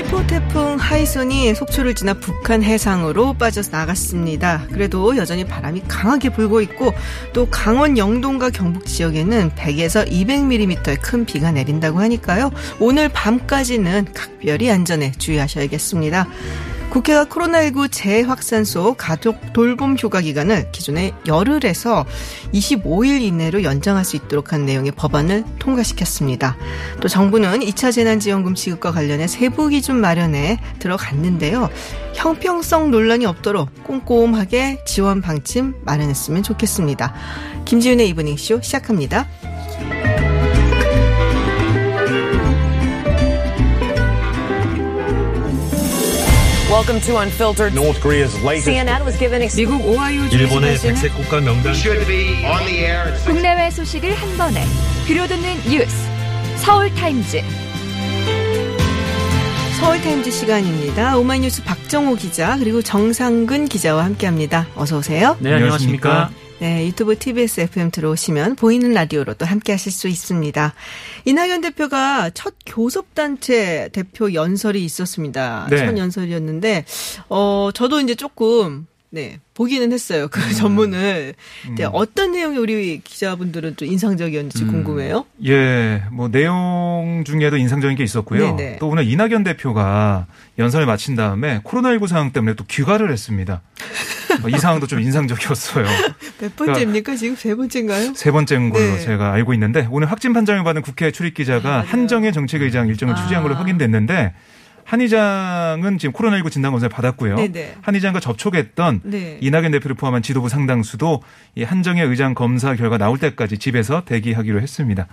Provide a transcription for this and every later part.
10호 태풍 하이선이 속초를 지나 북한 해상으로 빠져서 나갔습니다. 그래도 여전히 바람이 강하게 불고 있고 또 강원 영동과 경북 지역에는 100에서 200mm의 큰 비가 내린다고 하니까요. 오늘 밤까지는 각별히 안전에 주의하셔야겠습니다. 국회가 코로나19 재확산소 가족 돌봄 휴가 기간을 기존의 열흘에서 25일 이내로 연장할 수 있도록 한 내용의 법안을 통과시켰습니다. 또 정부는 2차 재난지원금 지급과 관련해 세부 기준 마련에 들어갔는데요. 형평성 논란이 없도록 꼼꼼하게 지원 방침 마련했으면 좋겠습니다. 김지윤의 이브닝쇼 시작합니다. Welcome to Unfiltered. North Korea's latest CNN was given 미국 오하이오 일본의 주에서 백색 국가 명단 should be on the air 국내외 소식을 한 번에 들려듣는 뉴스 서울 타임즈 서울타임즈 시간입니다. 오마이뉴스 박정호 기자 그리고 정상근 기자와 함께합니다. 어서 오세요. 네 안녕하십니까 네, 유튜브 TBS FM 들어오시면 보이는 라디오로 또 함께 하실 수 있습니다. 이낙연 대표가 첫 교섭단체 대표 연설이 있었습니다. 네. 첫 연설이었는데, 어, 저도 이제 조금, 네, 보기는 했어요. 그 음. 전문을. 네, 어떤 내용이 우리 기자분들은 좀 인상적이었는지 음. 궁금해요. 예, 뭐 내용 중에도 인상적인 게 있었고요. 네네. 또 오늘 이낙연 대표가 연설을 마친 다음에 코로나19 상황 때문에 또 귀가를 했습니다. 어, 이 상황도 좀 인상적이었어요. 몇 번째입니까? 지금 세 번째인가요? 세 번째인 걸로 네. 제가 알고 있는데 오늘 확진 판정을 받은 국회 출입 기자가 맞아요. 한정의 정책의장 일정을 아. 추진한 걸로 확인됐는데 한 의장은 지금 코로나19 진단 검사를 받았고요. 네네. 한 의장과 접촉했던 네. 이낙연 대표를 포함한 지도부 상당수도 이 한정의 의장 검사 결과 나올 때까지 집에서 대기하기로 했습니다.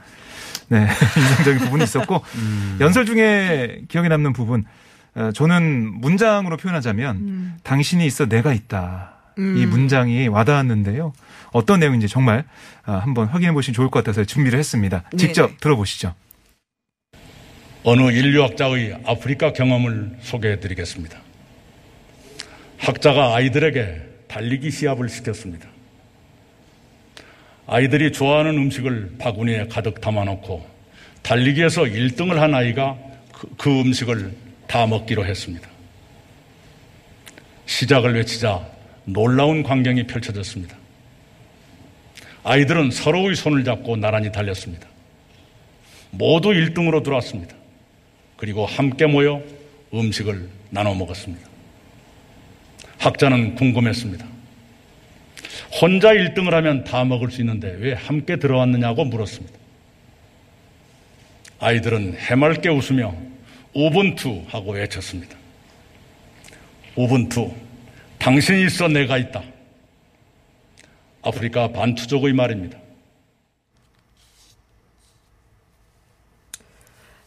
네, 인상적인 부분이 있었고 연설 중에 기억에 남는 부분 어, 저는 문장으로 표현하자면 음. 당신이 있어 내가 있다. 이 문장이 와닿았는데요. 어떤 내용인지 정말 아, 한번 확인해 보시면 좋을 것 같아서 준비를 했습니다. 직접 네네. 들어보시죠. 어느 인류학자의 아프리카 경험을 소개해 드리겠습니다. 학자가 아이들에게 달리기 시합을 시켰습니다. 아이들이 좋아하는 음식을 바구니에 가득 담아놓고 달리기에서 1등을 한 아이가 그, 그 음식을 다 먹기로 했습니다. 시작을 외치자 놀라운 광경이 펼쳐졌습니다. 아이들은 서로의 손을 잡고 나란히 달렸습니다. 모두 1등으로 들어왔습니다. 그리고 함께 모여 음식을 나눠 먹었습니다. 학자는 궁금했습니다. 혼자 1등을 하면 다 먹을 수 있는데 왜 함께 들어왔느냐고 물었습니다. 아이들은 해맑게 웃으며 우분투 하고 외쳤습니다. 우분투, 당신이 있어 내가 있다. 아프리카 반투족의 말입니다.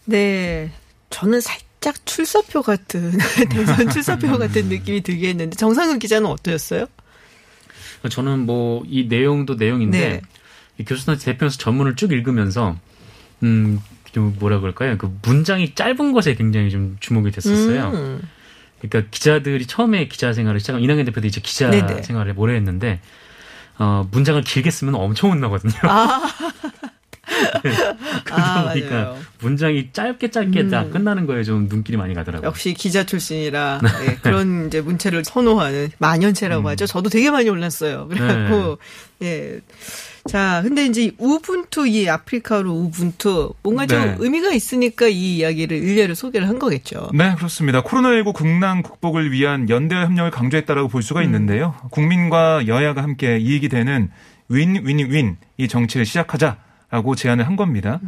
네. 저는 살짝 출사표 같은, 대선 출사표 같은 느낌이 들게 했는데, 정상근 기자는 어떠셨어요? 저는 뭐 이 내용도 내용인데 네. 이 교수단체 대표에서 전문을 쭉 읽으면서 음 좀 뭐라 그럴까요? 그 문장이 짧은 것에 굉장히 좀 주목이 됐었어요. 음. 그러니까 기자들이 처음에 기자 생활을 시작한 이낙연 대표도 이제 기자 네네. 생활을 오래 했는데 어 문장을 길게 쓰면 엄청 혼나거든요. 아, 그러다 아, 보니까 맞아요. 문장이 짧게 짧게 다 음. 끝나는 거에 좀 눈길이 많이 가더라고요. 역시 기자 출신이라 네, 그런 이제 문체를 선호하는 만연체라고 음. 하죠. 저도 되게 많이 올랐어요. 그래갖고 예. 자, 근데 이제 이 우분투 이 아프리카로 우분투 뭔가 좀 네. 의미가 있으니까 이 이야기를 일례로 소개를 한 거겠죠. 네, 그렇습니다. 코로나19 국난 극복을 위한 연대와 협력을 강조했다라고 볼 음. 수가 있는데요. 국민과 여야가 함께 이익이 되는 윈윈윈 이 정치를 시작하자 라고 제안을 한 겁니다.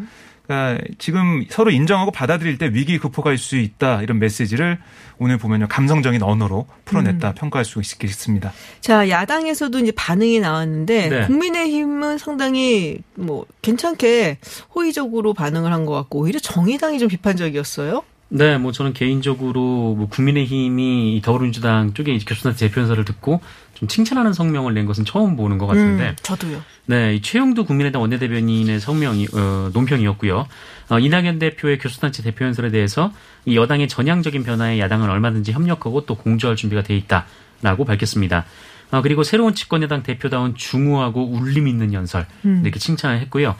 그러니까 지금 서로 인정하고 받아들일 때 위기 극복할 수 있다 이런 메시지를 오늘 보면요 감성적인 언어로 풀어냈다 음. 평가할 수 있겠습니다. 자, 야당에서도 이제 반응이 나왔는데 네. 국민의힘은 상당히 뭐 괜찮게 호의적으로 반응을 한 것 같고 오히려 정의당이 좀 비판적이었어요. 네, 뭐 저는 개인적으로 뭐 국민의힘이 이 더불어민주당 쪽에 이제 교수단체 대표 연설을 듣고 좀좀 칭찬하는 성명을 낸 것은 처음 보는 것 같은데 음, 저도요. 네, 이 최영두 국민의당 원내대변인의 성명이 어, 논평이었고요. 어, 이낙연 대표의 교수단체 대표 연설에 대해서 이 여당의 전향적인 변화에 야당은 얼마든지 협력하고 또 공조할 준비가 돼 있다라고 밝혔습니다. 어, 그리고 새로운 집권여당 대표다운 중후하고 울림 있는 연설 이렇게 칭찬을 했고요.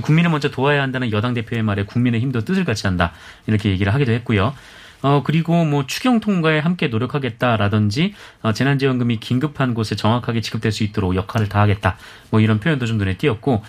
국민을 먼저 도와야 한다는 여당 대표의 말에 국민의 힘도 뜻을 같이 한다 이렇게 얘기를 하기도 했고요. 어, 그리고 뭐 추경 통과에 함께 노력하겠다라든지 어, 재난지원금이 긴급한 곳에 정확하게 지급될 수 있도록 역할을 다하겠다. 뭐 이런 표현도 좀 눈에 띄었고 네,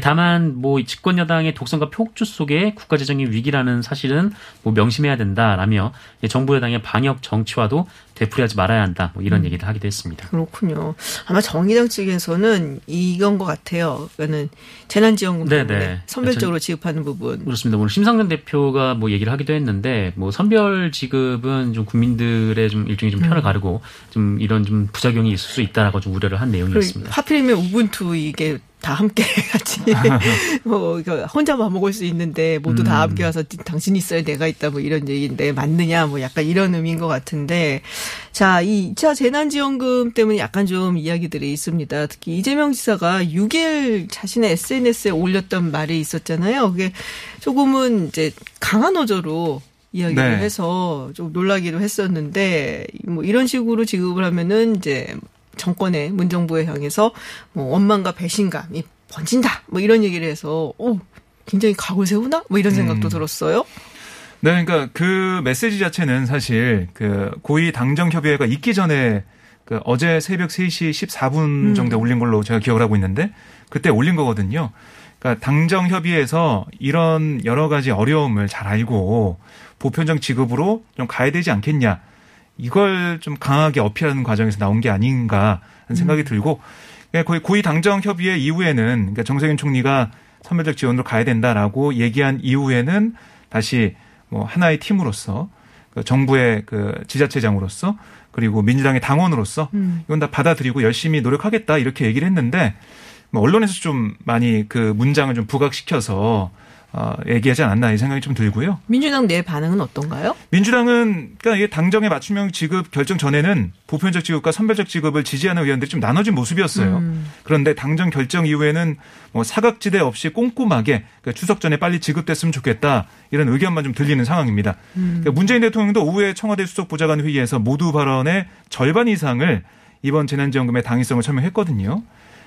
다만 뭐 집권 여당의 독선과 폭주 속에 국가 재정이 위기라는 사실은 뭐 명심해야 된다라며 정부 여당의 방역 정치와도 되풀이하지 말아야 한다. 뭐 이런 얘기를 하기도 했습니다. 그렇군요. 아마 정의당 측에서는 이건 것 같아요. 그러니까는 재난지원금 네네. 때문에 선별적으로 지급하는 부분. 그렇습니다. 오늘 심상정 대표가 뭐 얘기를 하기도 했는데 뭐 선별 지급은 좀 국민들의 좀 일종의 좀 편을 가르고 좀 이런 좀 부작용이 있을 수 있다라고 좀 우려를 한 내용이었습니다. 하필이면 우분투 이게 다 함께 같이 뭐 혼자만 먹을 수 있는데 모두 다 음. 함께 와서 당신이 있어야 내가 있다 뭐 이런 얘기인데 맞느냐 뭐 약간 이런 의미인 것 같은데 자, 이 2차 재난지원금 때문에 약간 좀 이야기들이 있습니다. 특히 이재명 지사가 6일 자신의 SNS에 올렸던 말이 있었잖아요. 그게 조금은 이제 강한 어조로 이야기를 네. 해서 좀 놀라기도 했었는데 뭐 이런 식으로 지급을 하면은 이제 정권의 문정부에 향해서 뭐 원망과 배신감이 번진다. 뭐 이런 얘기를 해서 오 굉장히 각을 세우나? 뭐 이런 생각도 음. 들었어요. 네, 그러니까 그 메시지 자체는 사실 그 고위 당정 협의회가 있기 전에 그 어제 새벽 3시 14분 정도에 올린 걸로 제가 기억을 하고 있는데 그때 올린 거거든요. 그러니까 당정 협의회에서 이런 여러 가지 어려움을 잘 알고 보편적 지급으로 좀 가야 되지 않겠냐. 이걸 좀 강하게 어필하는 과정에서 나온 게 아닌가 하는 생각이 들고 그러니까 거의 고위 당정 협의회 이후에는 그러니까 정세균 총리가 선별적 지원으로 가야 된다라고 얘기한 이후에는 다시 뭐 하나의 팀으로서 그 정부의 그 지자체장으로서 그리고 민주당의 당원으로서 이건 다 받아들이고 열심히 노력하겠다 이렇게 얘기를 했는데 뭐 언론에서 좀 많이 그 문장을 좀 부각시켜서 어, 얘기하지 않았나 이 생각이 좀 들고요. 민주당 내 반응은 어떤가요? 민주당은 그러니까 이게 당정의 맞춤형 지급 결정 전에는 보편적 지급과 선별적 지급을 지지하는 의원들이 좀 나눠진 모습이었어요. 그런데 당정 결정 이후에는 뭐 사각지대 없이 꼼꼼하게 그러니까 추석 전에 빨리 지급됐으면 좋겠다 이런 의견만 좀 들리는 상황입니다. 그러니까 문재인 대통령도 오후에 청와대 수석 보좌관 회의에서 모두 발언의 절반 이상을 이번 재난지원금의 당위성을 설명했거든요.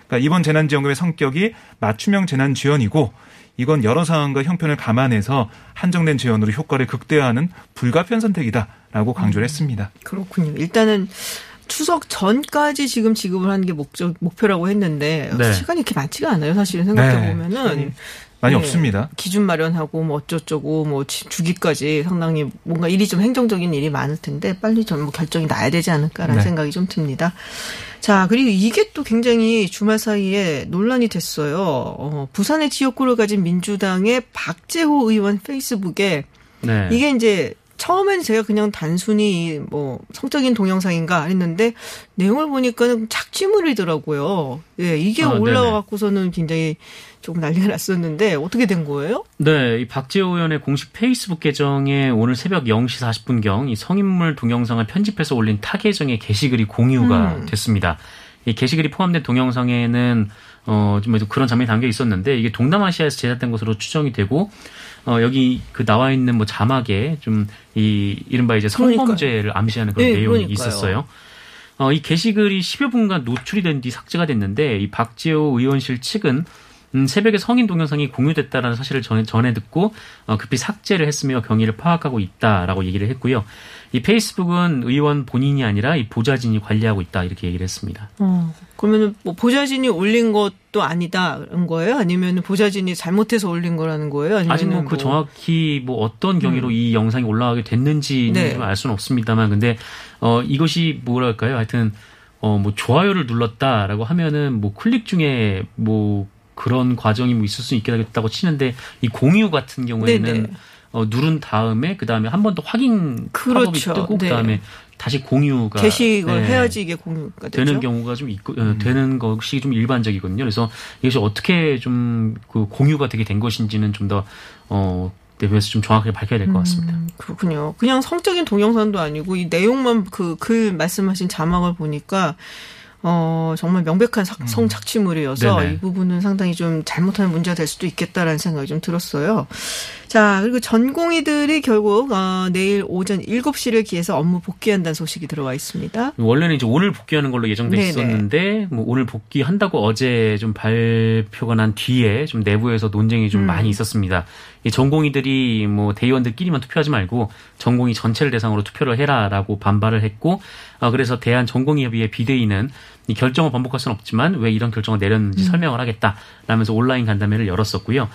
그러니까 이번 재난지원금의 성격이 맞춤형 재난지원이고 이건 여러 상황과 형편을 감안해서 한정된 지원으로 효과를 극대화하는 불가피한 선택이다라고 강조를 했습니다. 그렇군요. 일단은 추석 전까지 지금 지급을 하는 게 목적 목표라고 했는데 네. 시간이 이렇게 많지가 않아요. 사실은 생각해 네. 보면은 많이 네. 없습니다. 기준 마련하고 뭐 어쩌고저쩌고 뭐 지- 주기까지 상당히 뭔가 일이 좀 행정적인 일이 많을 텐데 빨리 좀뭐 결정이 나야 되지 않을까라는 네. 생각이 좀 듭니다. 자 그리고 이게 또 굉장히 주말 사이에 논란이 됐어요. 어, 부산의 지역구를 가진 민주당의 박재호 의원 페이스북에 네. 이게 이제 처음엔 제가 그냥 단순히 뭐 성적인 동영상인가 했는데 내용을 보니까는 착취물이더라고요. 예, 이게 아, 올라와 갖고서는 굉장히 조금 난리가 났었는데 어떻게 된 거예요? 네, 이 박지호 의원의 공식 페이스북 계정에 오늘 새벽 0시 40분경 이 성인물 동영상을 편집해서 올린 타 계정의 게시글이 공유가 음. 됐습니다. 이 게시글이 포함된 동영상에는 어, 좀 그런 장면이 담겨 있었는데 이게 동남아시아에서 제작된 것으로 추정이 되고 어, 여기 그 나와 있는 뭐 자막에 좀 이 이른바 이제 성범죄를 암시하는 그런 네, 내용이 그러니까요. 있었어요. 어, 이 게시글이 10여 분간 노출이 된 뒤 삭제가 됐는데 이 박지호 의원실 측은 음, 새벽에 성인 동영상이 공유됐다라는 사실을 전해, 전해 듣고 어, 급히 삭제를 했으며 경위를 파악하고 있다라고 얘기를 했고요. 이 페이스북은 의원 본인이 아니라 이 보좌진이 관리하고 있다 이렇게 얘기를 했습니다. 어, 그러면은 뭐 보좌진이 올린 것도 아니다는 거예요? 아니면 보좌진이 잘못해서 올린 거라는 거예요? 아니면 아직 뭐그 정확히 뭐 어떤 경위로 이 영상이 올라가게 됐는지는 네. 좀알 수는 없습니다만 근데 어 이것이 뭐랄까요? 하여튼 어 뭐 좋아요를 눌렀다라고 하면은 뭐 클릭 중에 뭐 그런 과정이 뭐 있을 수 있겠다고 치는데 이 공유 같은 경우에는 네네. 어 누른 다음에 그 다음에 한 번 더 확인 그렇죠. 뜨고 네. 그 다음에 다시 공유가 게시걸 네. 해야지 이게 공유가 되죠. 되는 경우가 좀 있고 어, 되는 것이 좀 일반적이거든요. 그래서 이것이 어떻게 좀 그 공유가 되게 된 것인지는 좀 더 어. 대비해서 좀 정확하게 밝혀야 될 것 같습니다. 음, 그렇군요. 그냥 성적인 동영상도 아니고 이 내용만 그글 말씀하신 자막을 보니까 어, 정말 명백한 사- 성착취물이어서 네네. 이 부분은 상당히 좀 잘못하면 문제가 될 수도 있겠다라는 생각이 좀 들었어요. 자, 그리고 전공의들이 결국 어, 내일 오전 7시를 기해서 업무 복귀한다는 소식이 들어와 있습니다. 원래는 이제 오늘 복귀하는 걸로 예정돼 네네. 있었는데 뭐 오늘 복귀한다고 어제 좀 발표가 난 뒤에 좀 내부에서 논쟁이 좀 음. 많이 있었습니다. 이 전공의들이 뭐 대의원들끼리만 투표하지 말고 전공의 전체를 대상으로 투표를 해라라고 반발을 했고 아 그래서 대한 전공의협의회 비대위는 이 결정을 번복할 수는 없지만 왜 이런 결정을 내렸는지 설명을 하겠다라면서 온라인 간담회를 열었었고요.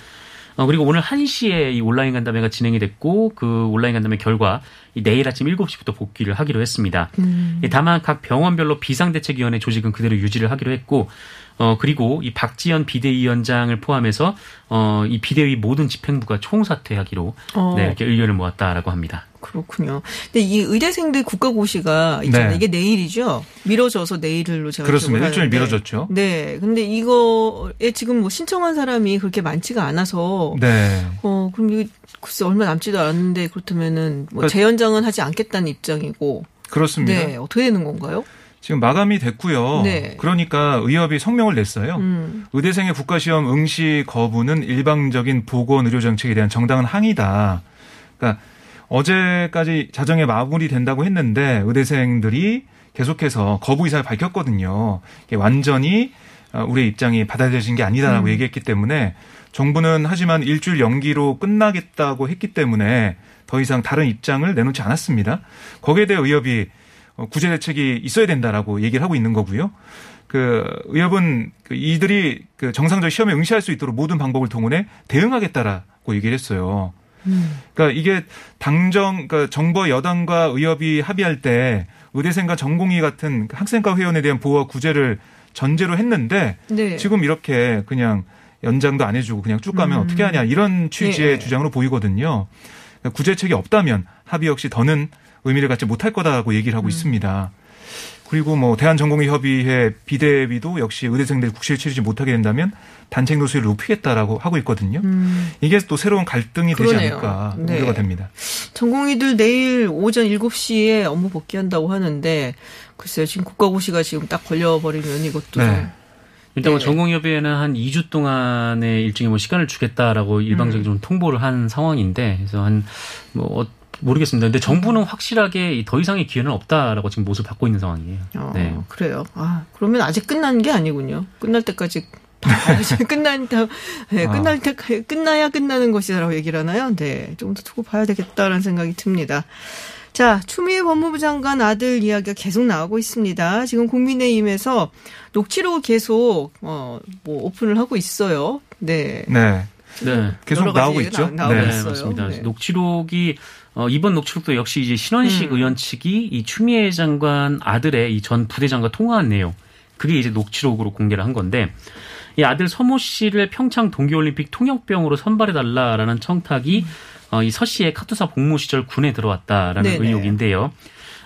어, 그리고 오늘 1시에 이 온라인 간담회가 진행이 됐고 그 온라인 간담회 결과 이 내일 아침 7시부터 복귀를 하기로 했습니다. 예, 다만 각 병원별로 비상대책위원회 조직은 그대로 유지를 하기로 했고 어 그리고 이 박지원 비대위원장을 포함해서 어이 비대위 모든 집행부가 총사퇴하기로 어. 네, 이렇게 의견을 모았다라고 합니다. 그렇군요. 근데 이 의대생들 국가고시가 있잖아요. 네. 이게 내일이죠. 미뤄져서 내일로 제가 그렇습니다. 일주일. 미뤄졌죠. 네. 근데 이거에 지금 뭐 신청한 사람이 그렇게 많지가 않아서 네. 어, 그럼 이거 글쎄 얼마 남지도 않았는데 그렇다면은 뭐 그- 재연장은 하지 않겠다는 입장이고. 그렇습니다. 네. 어떻게 되는 건가요? 지금 마감이 됐고요. 네. 그러니까 의협이 성명을 냈어요. 음. 의대생의 국가시험 응시 거부는 일방적인 보건 의료 정책에 대한 정당한 항의다. 그러니까 어제까지 자정에 마무리된다고 했는데 의대생들이 계속해서 거부 의사를 밝혔거든요. 완전히 어, 우리의 입장이 받아들여진 게 아니다라고 얘기했기 때문에 정부는 하지만 일주일 연기로 끝나겠다고 했기 때문에 더 이상 다른 입장을 내놓지 않았습니다. 거기에 대해 의협이 어, 구제 대책이 있어야 된다라고 얘기를 하고 있는 거고요. 그 의협은 그 이들이 그 정상적 시험에 응시할 수 있도록 모든 방법을 동원해 대응하겠다라고 얘기를 했어요. 그러니까 이게 당정 그러니까 정부 여당과 의협이 합의할 때 의대생과 전공의 같은 학생과 회원에 대한 보호와 구제를 전제로 했는데 네. 지금 이렇게 그냥 연장도 안 해주고 그냥 쭉 가면 어떻게 하냐 이런 취지의 네. 주장으로 보이거든요. 그러니까 구제책이 없다면 합의 역시 더는 의미를 갖지 못할 거다라고 얘기를 하고 있습니다. 그리고 뭐 대한전공의협의회 비대위도 역시 의대생들이 국시를 치르지 못하게 된다면 단체 수위를 높이겠다라고 하고 있거든요. 이게 또 새로운 갈등이 되지 음. 그러네요. 않을까 네. 우려가 됩니다. 전공의들 내일 오전 7시에 업무 복귀한다고 하는데 글쎄요. 지금 국가고시가 지금 딱 걸려버리면 이것도 네. 좀 일단 뭐 네. 전공협의회는 한 2주 동안의 일종의 뭐 시간을 주겠다라고 음. 일방적인 좀 통보를 한 상황인데 그래서 한뭐 모르겠습니다. 근데 정부는 확실하게 더 이상의 기회는 없다라고 지금 못을 받고 있는 상황이에요. 어, 네. 그래요. 아, 그러면 아직 끝난 게 아니군요. 끝날 때까지. 끝난 다 네, 아. 끝날 때 끝나야 끝나는 것이라고 얘기를 하나요? 네. 좀 더 두고 봐야 되겠다라는 생각이 듭니다. 자, 추미애 법무부 장관 아들 이야기가 계속 나오고 있습니다. 지금 국민의힘에서 녹취록을 계속 어 뭐 오픈을 하고 있어요. 네. 네. 네. 계속 나오고 있죠. 나- 나오고 네, 있어요. 맞습니다. 네. 녹취록이 어, 이번 녹취록도 역시 이제 신원식 음. 의원 측이 이 추미애 장관 아들의 이 전 부대장과 통화한 내용 그게 이제 녹취록으로 공개를 한 건데 이 아들 서모 씨를 평창 동계올림픽 통역병으로 선발해 달라라는 청탁이 어, 이서 씨의 카투사 복무 시절 군에 들어왔다라는 네네. 의혹인데요.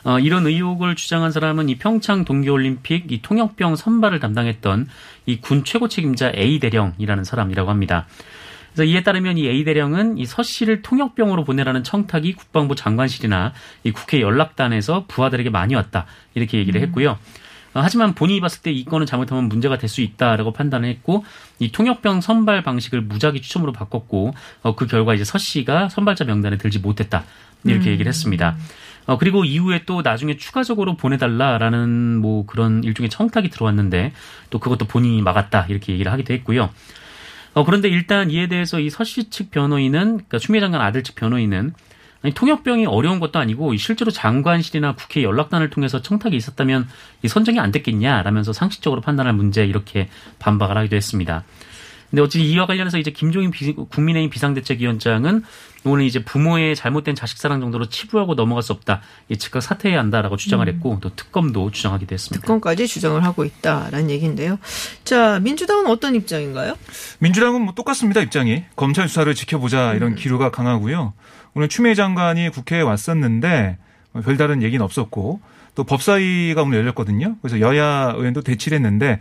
어, 이런 의혹을 주장한 사람은 이 평창 동계올림픽 이 통역병 선발을 담당했던 이 군 최고 책임자 A 대령이라는 사람이라고 합니다. 그래서 이에 따르면 이 A 대령은 이 서 씨를 통역병으로 보내라는 청탁이 국방부 장관실이나 이 국회 연락단에서 부하들에게 많이 왔다 이렇게 얘기를 했고요. 어, 하지만 본인이 봤을 때이 건은 잘못하면 문제가 될 수 있다라고 판단을 했고 이 통역병 선발 방식을 무작위 추첨으로 바꿨고 어, 그 결과 이제 서 씨가 선발자 명단에 들지 못했다 이렇게 얘기를 했습니다. 어, 그리고 이후에 또 나중에 추가적으로 보내달라라는 뭐 그런 일종의 청탁이 들어왔는데 또 그것도 본인이 막았다 이렇게 얘기를 하기도 했고요. 어, 그런데 일단 이에 대해서 이 서씨 측 변호인은, 그러니까 추미애 장관 아들 측 변호인은, 아니, 통역병이 어려운 것도 아니고, 이 실제로 장관실이나 국회 연락단을 통해서 청탁이 있었다면, 이 선정이 안 됐겠냐라면서 상식적으로 판단할 문제 이렇게 반박을 하기도 했습니다. 근데 어찌 이와 관련해서 이제 김종인 비- 국민의힘 비상대책위원장은 오늘 이제 부모의 잘못된 자식 사랑 정도로 치부하고 넘어갈 수 없다. 이 즉각 사퇴해야 한다라고 주장을 했고 또 특검도 주장하기도 했습니다. 특검까지 주장을 하고 있다라는 얘기인데요. 자, 민주당은 어떤 입장인가요? 민주당은 뭐 똑같습니다 입장이 검찰 수사를 지켜보자 이런 기류가 강하고요. 오늘 추미애 장관이 국회에 왔었는데 뭐 별다른 얘기는 없었고 또 법사위가 오늘 열렸거든요. 그래서 여야 의원도 대치를 했는데 아,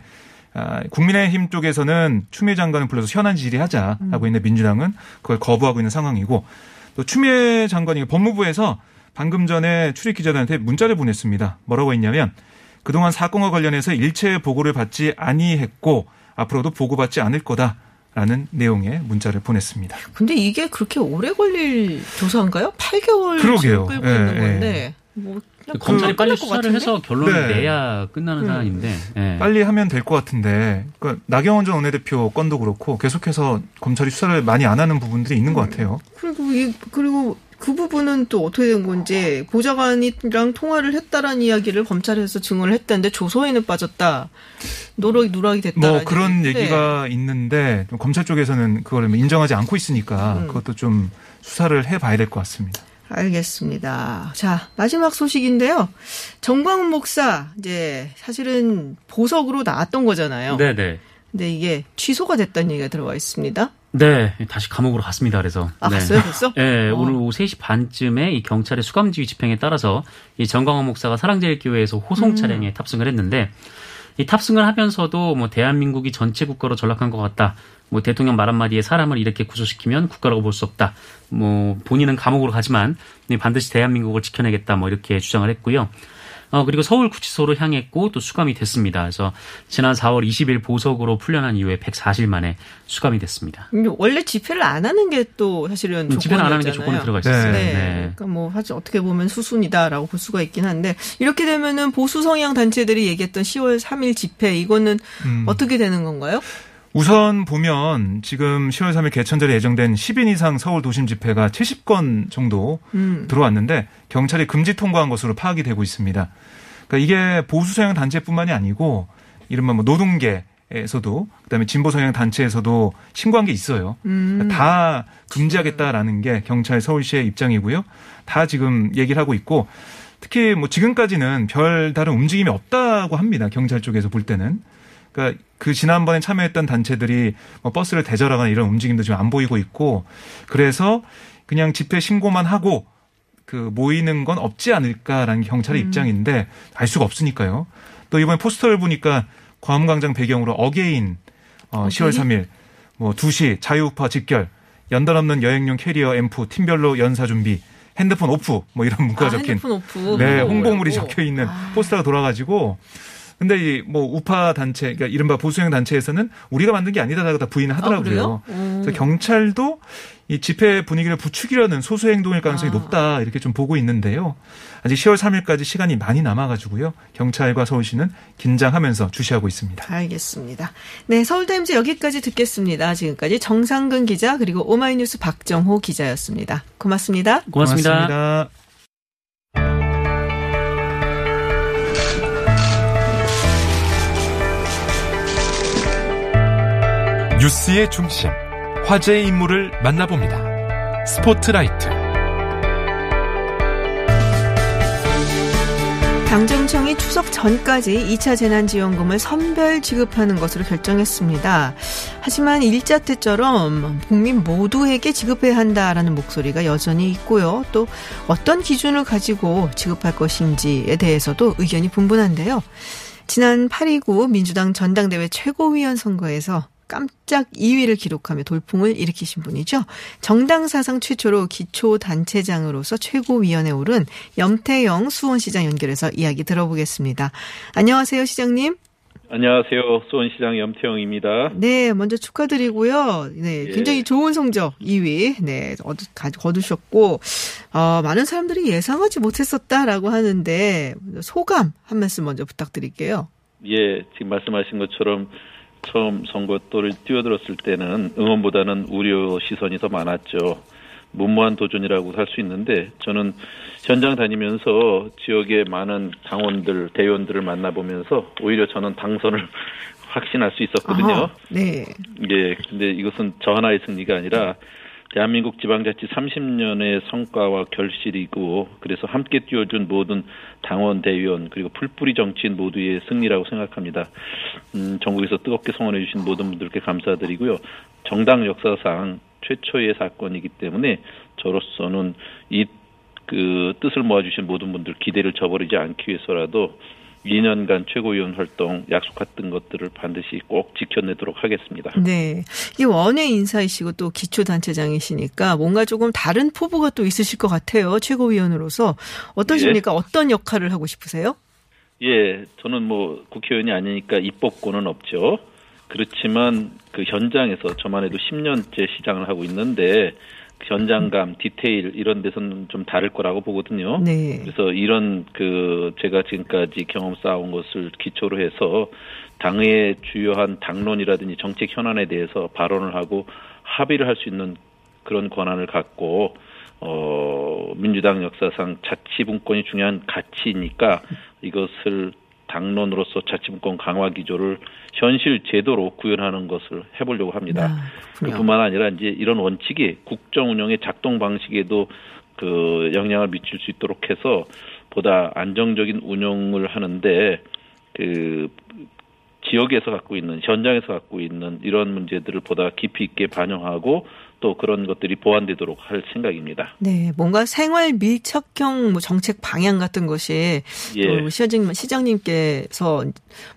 국민의힘 쪽에서는 추미애 장관을 불러서 현안 질의하자라고 있는데 민주당은 그걸 거부하고 있는 상황이고 또 추미애 장관이 법무부에서 방금 전에 출입 기자들한테 문자를 보냈습니다. 뭐라고 했냐면 그동안 사건과 관련해서 일체 보고를 받지 아니했고 앞으로도 보고받지 않을 거다 라는 내용의 문자를 보냈습니다. 근데 이게 그렇게 오래 걸릴 조사인가요? 8개월 그러게요. 끌고 예, 있는 예. 건데. 뭐 그냥 검찰이 금방 빨리 끝날 것 수사를? 해서 결론을 네. 내야 끝나는 음. 사안인데. 예. 빨리 하면 될 것 같은데 그러니까 나경원 전 원내대표 건도 그렇고 계속해서 검찰이 수사를 많이 안 하는 부분들이 있는 것 같아요. 그리고 이 그리고 그 부분은 또 어떻게 된 건지 보좌관이랑 통화를 했다라는 이야기를 검찰에서 증언을 했다는데 조서에는 빠졌다. 누락이 누락이 됐다. 뭐 그런 얘기가 있는데 좀 검찰 쪽에서는 그걸 인정하지 않고 있으니까 음. 그것도 좀 수사를 해봐야 될 것 같습니다. 알겠습니다. 자, 마지막 소식인데요. 정광훈 목사, 이제, 사실은 보석으로 나왔던 거잖아요. 네네. 근데 이게 취소가 됐다는 얘기가 들어와 있습니다. 네, 다시 감옥으로 갔습니다. 그래서. 아, 네. 갔어요? 됐어? 네, 어. 오늘 오후 3시 반쯤에 이 경찰의 수감지휘 집행에 따라서 이 정광훈 목사가 사랑제일교회에서 호송 음. 차량에 탑승을 했는데 이 탑승을 하면서도 뭐 대한민국이 전체 국가로 전락한 것 같다. 뭐 대통령 말 한마디에 사람을 이렇게 구조시키면 국가라고 볼 수 없다. 뭐 본인은 감옥으로 가지만 반드시 대한민국을 지켜내겠다. 뭐 이렇게 주장을 했고요. 어, 그리고 서울 구치소로 향했고 또 수감이 됐습니다. 그래서 지난 4월 20일 보석으로 풀려난 이후에 104일 만에 수감이 됐습니다. 근데 원래 집회를 안 하는 게 또 사실은 음, 집회는 안 하는 게. 조건에 들어가 있었어요. 네. 네. 그러니까 뭐 사실 어떻게 보면 수순이다라고 볼 수가 있긴 한데 이렇게 되면은 보수 성향 단체들이 얘기했던 10월 3일 집회 이거는 음. 어떻게 되는 건가요? 우선 보면 지금 10월 3일 개천절에 예정된 10인 이상 서울 도심 집회가 70건 정도 음. 들어왔는데 경찰이 금지 통과한 것으로 파악이 되고 있습니다. 그러니까 이게 보수 성향 단체뿐만이 아니고 이른바 뭐 노동계 에서도 그다음에 진보 성향 단체에서도 신고한 게 있어요. 음. 그러니까 다 금지하겠다라는 게 경찰 서울시의 입장이고요. 다 지금 얘기를 하고 있고 특히 뭐 지금까지는 별 다른 움직임이 없다고 합니다. 경찰 쪽에서 볼 때는. 그러니까 그 지난번에 참여했던 단체들이 뭐 버스를 대절하거나 이런 움직임도 지금 안 보이고 있고 그래서 그냥 집회 신고만 하고 그 모이는 건 없지 않을까라는 게 경찰의 입장인데 알 수가 없으니까요. 또 이번에 포스터를 보니까 광화문광장 배경으로 again 어 10월 3일 뭐 2시 자유우파 집결 연단 없는 여행용 캐리어 앰프 팀별로 연사 준비 핸드폰 off 뭐 이런 문구가 아, 적힌 핸드폰 off. 네, 오. 홍보물이 오. 적혀 있는 아. 포스터가 돌아가지고 근데 이 뭐 우파 단체 그러니까 이른바 보수형 단체에서는 우리가 만든 게 아니다라고 다 부인을 하더라고요. 아, 그래요? 그래서 경찰도 이 집회 분위기를 부추기려는 소수 행동일 가능성이 아. 높다 이렇게 좀 보고 있는데요. 아직 10월 3일까지 시간이 많이 남아가지고요. 경찰과 서울시는 긴장하면서 주시하고 있습니다. 알겠습니다. 네, 서울타임즈 여기까지 듣겠습니다. 지금까지 정상근 기자 그리고 오마이뉴스 박정호 기자였습니다. 고맙습니다. 고맙습니다. 고맙습니다. 뉴스의 중심, 화제의 인물을 만나봅니다. 스포트라이트. 당정청이 추석 전까지 2차 재난지원금을 선별 지급하는 것으로 결정했습니다. 하지만 일자 때처럼 국민 모두에게 지급해야 한다라는 목소리가 여전히 있고요. 또 어떤 기준을 가지고 지급할 것인지에 대해서도 의견이 분분한데요. 지난 8.29 민주당 전당대회 최고위원 선거에서 깜짝 2위를 기록하며 돌풍을 일으키신 분이죠. 정당 사상 최초로 기초단체장으로서 최고위원에 오른 염태영 수원시장 연결해서 이야기 들어보겠습니다. 안녕하세요, 시장님. 안녕하세요. 수원시장 염태영입니다. 네, 먼저 축하드리고요. 네, 예. 굉장히 좋은 성적 2위, 네, 거두셨고, 어, 많은 사람들이 예상하지 못했었다라고 하는데, 소감 한 말씀 먼저 부탁드릴게요. 예, 지금 말씀하신 것처럼 처음 선거도를 뛰어들었을 때는 응원보다는 우려 시선이 더 많았죠. 무모한 도전이라고 할 수 있는데 저는 현장 다니면서 지역의 많은 당원들, 대의원들을 만나보면서 오히려 저는 당선을 확신할 수 있었거든요. 아하, 네. 예, 근데 이것은 저 하나의 승리가 아니라 대한민국 지방자치 30년의 성과와 결실이고 그래서 함께 뛰어준 모든 당원 대의원 그리고 풀뿌리 정치인 모두의 승리라고 생각합니다. 음, 전국에서 뜨겁게 성원해 주신 모든 분들께 감사드리고요. 정당 역사상 최초의 사건이기 때문에 저로서는 이 그 뜻을 모아주신 모든 분들 기대를 저버리지 않기 위해서라도 2년간 최고위원 활동 약속했던 것들을 반드시 꼭 지켜내도록 하겠습니다. 네. 이게 원외 인사이시고 또 기초단체장이시니까 뭔가 조금 다른 포부가 또 있으실 것 같아요. 최고위원으로서. 어떠십니까? 어떤 역할을 하고 싶으세요? 예, 저는 뭐 국회의원이 아니니까 입법권은 없죠. 그렇지만 그 현장에서 저만 해도 10년째 시장을 하고 있는데 그 현장감, 디테일 이런 데서는 좀 다를 거라고 보거든요. 네. 그래서 이런 그 제가 지금까지 경험 쌓아온 것을 기초로 해서 당의 주요한 당론이라든지 정책 현안에 대해서 발언을 하고 합의를 할 수 있는 그런 권한을 갖고 어 민주당 역사상 자치 분권이 중요한 가치니까 이것을 당론으로서 자치분권 강화 기조를 현실 제도로 구현하는 것을 해보려고 합니다. 아. 그뿐만 아니라 이제 이런 원칙이 국정 운영의 작동 방식에도 그 영향을 미칠 수 있도록 해서 보다 안정적인 운영을 하는데 그 지역에서 갖고 있는 현장에서 갖고 있는 이런 문제들을 보다 깊이 있게 반영하고 또 그런 것들이 보완되도록 할 생각입니다. 네, 뭔가 생활 밀착형 뭐 정책 방향 같은 것이 예. 또 시장님, 시장님께서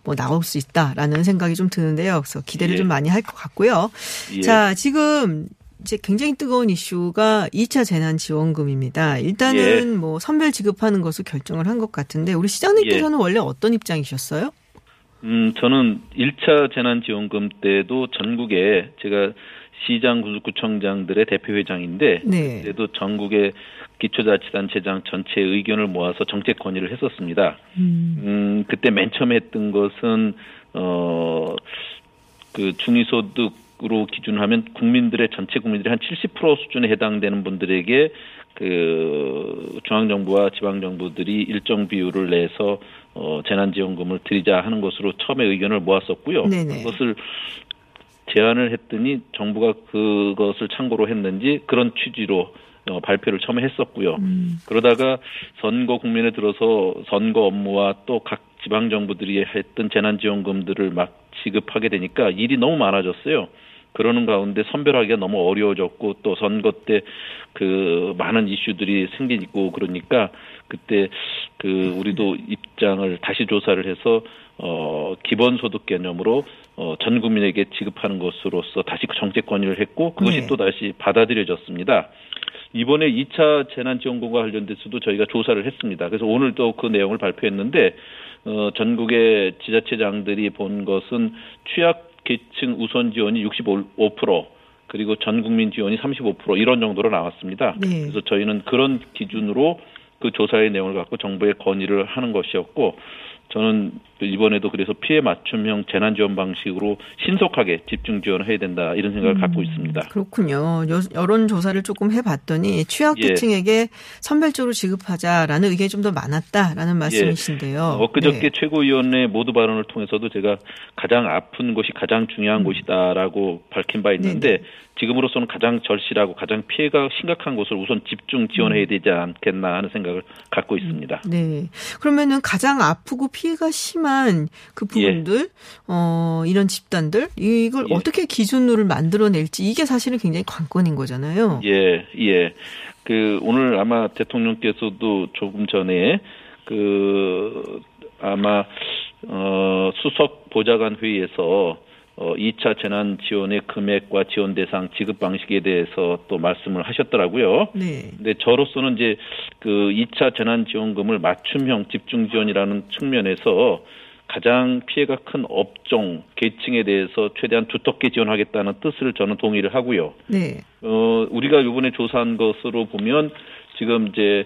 뭐 나올 수 있다라는 생각이 좀 드는데요. 그래서 기대를 예. 좀 많이 할 것 같고요. 예. 자, 지금 이제 굉장히 뜨거운 이슈가 2차 재난 지원금입니다. 일단은 예. 뭐 선별 지급하는 것을 결정을 한 것 같은데 우리 시장님께서는 예. 원래 어떤 입장이셨어요? 음, 저는 1차 재난 지원금 때도 전국에 제가 시장 구청장들의 대표회장인데 네. 그때도 전국의 기초자치단체장 전체 의견을 모아서 정책 건의를 했었습니다. 음, 음, 그때 맨 처음 했던 것은 어, 그 중위소득 으로 기준하면 국민들의 전체 국민들의 한 70% 수준에 해당되는 분들에게 그 중앙 정부와 지방 정부들이 일정 비율을 내서 어, 재난 지원금을 드리자 하는 것으로 처음에 의견을 모았었고요. 네네. 그것을 제안을 했더니 정부가 그것을 참고로 했는지 그런 취지로 어, 발표를 처음에 했었고요. 음. 그러다가 선거 국면에 들어서 선거 업무와 또 각 지방 정부들이 했던 재난지원금들을 막 지급하게 되니까 일이 너무 많아졌어요. 그러는 가운데 선별하기가 너무 어려워졌고 또 선거 때 그 많은 이슈들이 생기고 그러니까 그때 그 우리도 입장을 다시 조사를 해서 어 기본소득 개념으로 어 전 국민에게 지급하는 것으로서 다시 그 정책 건의를 했고 그것이 네. 또 다시 받아들여졌습니다. 이번에 2차 재난지원금과 관련돼서도 저희가 조사를 했습니다. 그래서 오늘 또 그 내용을 발표했는데 어, 전국의 지자체장들이 본 것은 취약 계층 우선 지원이 65% 그리고 전 국민 지원이 35% 이런 정도로 나왔습니다. 네. 그래서 저희는 그런 기준으로 그 조사의 내용을 갖고 정부에 건의를 하는 것이었고 저는 이번에도 그래서 피해 맞춤형 재난 지원 방식으로 신속하게 집중 지원을 해야 된다 이런 생각을 음. 갖고 있습니다. 그렇군요. 여, 여론 조사를 조금 해봤더니 예. 취약계층에게 선별적으로 지급하자라는 의견이 좀 더 많았다라는 말씀이신데요. 예. 엊그저께 네. 최고위원회 모두 발언을 통해서도 제가 가장 아픈 곳이 가장 중요한 곳이다라고 밝힌 바 있는데 음. 네네. 지금으로서는 가장 절실하고 가장 피해가 심각한 곳을 우선 집중 지원해야 되지 않겠나 하는 생각을 갖고 있습니다. 네. 그러면은 가장 아프고 피해가 심한 그 부분들, 어, 이런 집단들, 이걸 예. 어떻게 기준으로 만들어낼지 이게 사실은 굉장히 관건인 거잖아요. 예, 예. 그 오늘 아마 대통령께서도 조금 전에 그 아마 어 수석 보좌관 회의에서 어 2차 재난 지원의 금액과 지원 대상 지급 방식에 대해서 또 말씀을 하셨더라고요. 네. 근데 저로서는 이제 그 2차 재난 지원금을 맞춤형 집중 지원이라는 측면에서 가장 피해가 큰 업종, 계층에 대해서 최대한 두텁게 지원하겠다는 뜻을 저는 동의를 하고요. 네. 어, 우리가 이번에 조사한 것으로 보면 지금 이제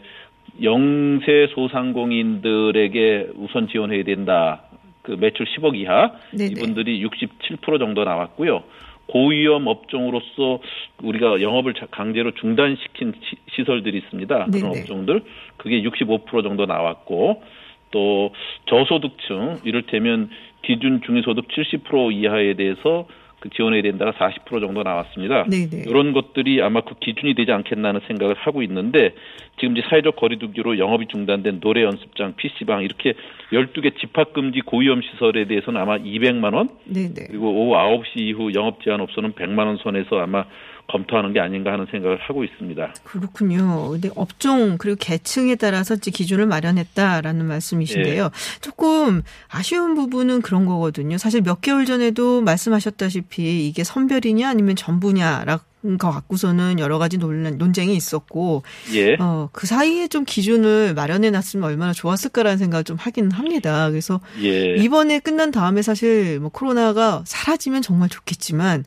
영세 소상공인들에게 우선 지원해야 된다. 그 매출 10억 이하 네네. 이분들이 67% 정도 나왔고요. 고위험 업종으로서 우리가 영업을 자- 강제로 중단시킨 시- 시설들이 있습니다. 그런 네네. 업종들 그게 65% 정도 나왔고 또 저소득층 이를테면 기준 중위소득 70% 이하에 대해서 그 지원해야 된다가 40% 정도 나왔습니다. 네네. 이런 것들이 아마 그 기준이 되지 않겠나는 생각을 하고 있는데 지금 이제 사회적 거리두기로 영업이 중단된 노래 연습장, PC방 이렇게 12개 집합 금지 고위험 시설에 대해서는 아마 200만 원 네네. 그리고 오후 9시 이후 영업 제한 업소는 100만 원 선에서 아마 검토하는 게 아닌가 하는 생각을 하고 있습니다. 그렇군요. 근데 업종 그리고 계층에 따라서 기준을 마련했다라는 말씀이신데요. 예. 조금 아쉬운 부분은 그런 거거든요. 사실 몇 개월 전에도 말씀하셨다시피 이게 선별이냐 아니면 전부냐라고 거 갖고서는 여러 가지 논란, 논쟁이 있었고, 예. 어, 그 사이에 좀 기준을 마련해 놨으면 얼마나 좋았을까라는 생각을 좀 하긴 합니다. 그래서 예. 이번에 끝난 다음에 사실 뭐 코로나가 사라지면 정말 좋겠지만,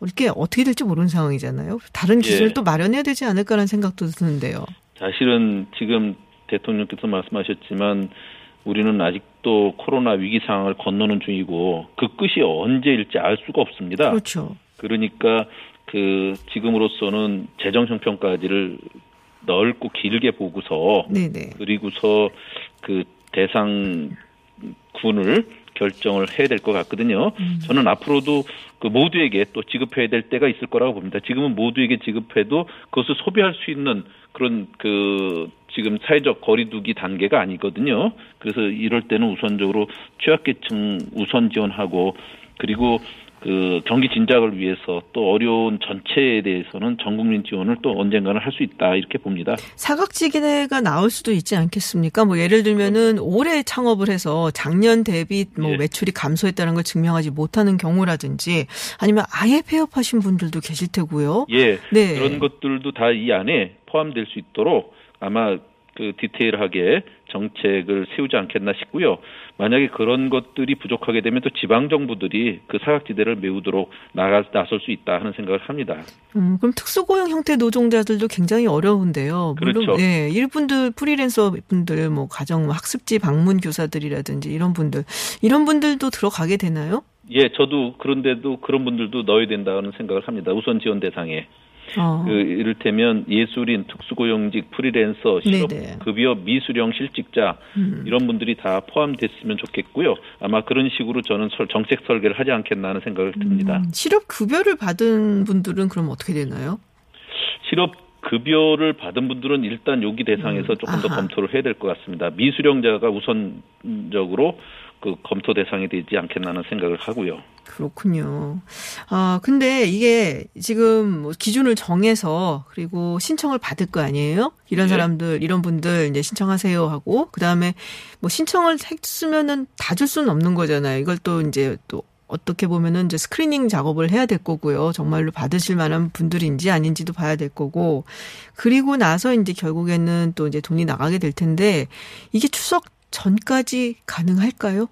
이렇게 어떻게 될지 모르는 상황이잖아요. 다른 기준을 예. 또 마련해야 되지 않을까라는 생각도 드는데요. 사실은 지금 대통령께서 말씀하셨지만 우리는 아직도 코로나 위기 상황을 건너는 중이고 그 끝이 언제일지 알 수가 없습니다. 그렇죠. 그러니까 그 지금으로서는 재정 형편까지를 넓고 길게 보고서 네네. 그리고서 그 대상 군을 결정을 해야 될 것 같거든요. 저는 앞으로도 그 모두에게 또 지급해야 될 때가 있을 거라고 봅니다. 지금은 모두에게 지급해도 그것을 소비할 수 있는 그런 그 지금 사회적 거리두기 단계가 아니거든요. 그래서 이럴 때는 우선적으로 취약계층 우선 지원하고 그리고 그 경기 진작을 위해서 또 어려운 전체에 대해서는 전 국민 지원을 또 언젠가는 할 수 있다 이렇게 봅니다. 사각지대가 나올 수도 있지 않겠습니까? 뭐 예를 들면은 올해 창업을 해서 작년 대비 뭐 예. 매출이 감소했다는 걸 증명하지 못하는 경우라든지 아니면 아예 폐업하신 분들도 계실 테고요. 예, 네. 그런 것들도 다 이 안에 포함될 수 있도록 아마 그 디테일하게 정책을 세우지 않겠나 싶고요. 만약에 그런 것들이 부족하게 되면 또 지방 정부들이 그 사각지대를 메우도록 나가 나설 수 있다 하는 생각을 합니다. 음, 그럼 특수고용 형태 노동자들도 굉장히 어려운데요. 물론 그렇죠. 예, 일분들 프리랜서 분들 뭐 가정 뭐 학습지 방문 교사들이라든지 이런 분들 이런 분들도 들어가게 되나요? 예, 저도 그런데도 그런 분들도 넣어야 된다는 생각을 합니다. 우선 지원 대상에. 어. 그 이를테면 예술인, 특수고용직, 프리랜서, 네네. 실업급여, 미수령 실직자 음. 이런 분들이 다 포함됐으면 좋겠고요. 아마 그런 식으로 저는 설- 정책 설계를 하지 않겠나 하는 생각을 듭니다. 음, 실업 급여를 받은 분들은 그럼 어떻게 되나요? 실업 급여를 받은 분들은 일단 여기 대상에서 조금 더 아하. 검토를 해야 될 것 같습니다. 미수령자가 우선적으로 그 검토 대상이 되지 않겠나 하는 생각을 하고요. 그렇군요. 아, 근데 이게 지금 뭐 기준을 정해서 그리고 신청을 받을 거 아니에요? 이런 네. 사람들, 이런 분들 이제 신청하세요 하고 그 다음에 뭐 신청을 했으면은 다 줄 수는 없는 거잖아요. 이걸 또 이제 또 어떻게 보면은 이제 스크리닝 작업을 해야 될 거고요. 정말로 받으실 만한 분들인지 아닌지도 봐야 될 거고. 그리고 나서 이제 결국에는 또 이제 돈이 나가게 될 텐데 이게 추석 전까지 가능할까요?